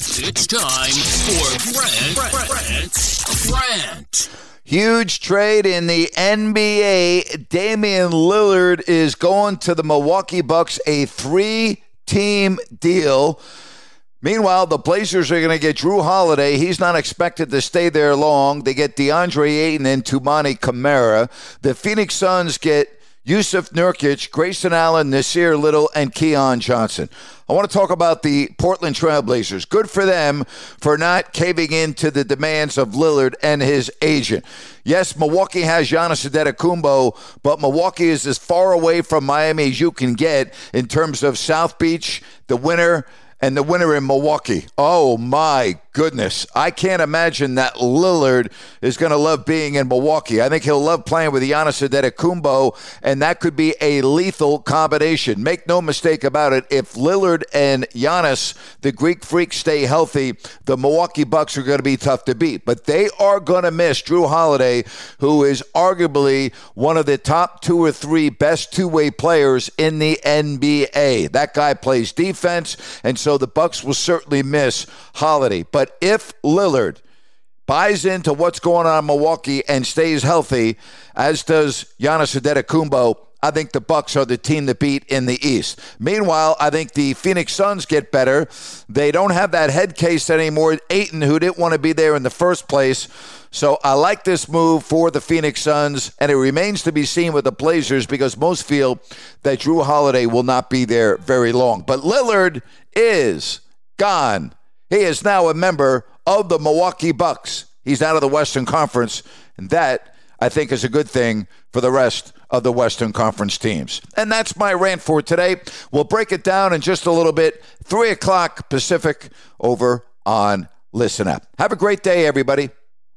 It's time for Grant's Rant. Huge trade in the NBA. Damian Lillard is going to the Milwaukee Bucks, a three team deal. Meanwhile, the Blazers are going to get Jrue Holiday. He's not expected to stay there long. They get DeAndre Ayton and Toumani Camara. The Phoenix Suns get Jusuf Nurkic, Grayson Allen, Nassir Little, and Keon Johnson. I want to talk about the Portland Trailblazers. Good for them for not caving in to the demands of Lillard and his agent. Yes, Milwaukee has Giannis Antetokounmpo, but Milwaukee is as far away from Miami as you can get in terms of South Beach, the winner, and the winner in Milwaukee. Oh my goodness. I can't imagine that Lillard is going to love being in Milwaukee. I think he'll love playing with Giannis Antetokounmpo, and that could be a lethal combination. Make no mistake about it. If Lillard and Giannis, the Greek freak, stay healthy, the Milwaukee Bucks are going to be tough to beat. But they are going to miss Jrue Holiday, who is arguably one of the top two or three best two-way players in the NBA. That guy plays defense, and so the Bucks will certainly miss Holiday. But but if Lillard buys into what's going on in Milwaukee and stays healthy, as does Giannis Antetokounmpo, I think the Bucks are the team to beat in the East. Meanwhile, I think the Phoenix Suns get better. They don't have that head case anymore. Ayton, who didn't want to be there in the first place. So I like this move for the Phoenix Suns, and it remains to be seen with the Blazers because most feel that Jrue Holiday will not be there very long. But Lillard is gone he is now a member of the Milwaukee Bucks. He's out of the Western Conference, and that, I think, is a good thing for the rest of the Western Conference teams. And that's my rant for today. We'll break it down in just a little bit. 3 o'clock Pacific over on Listen Up. Have a great day, everybody.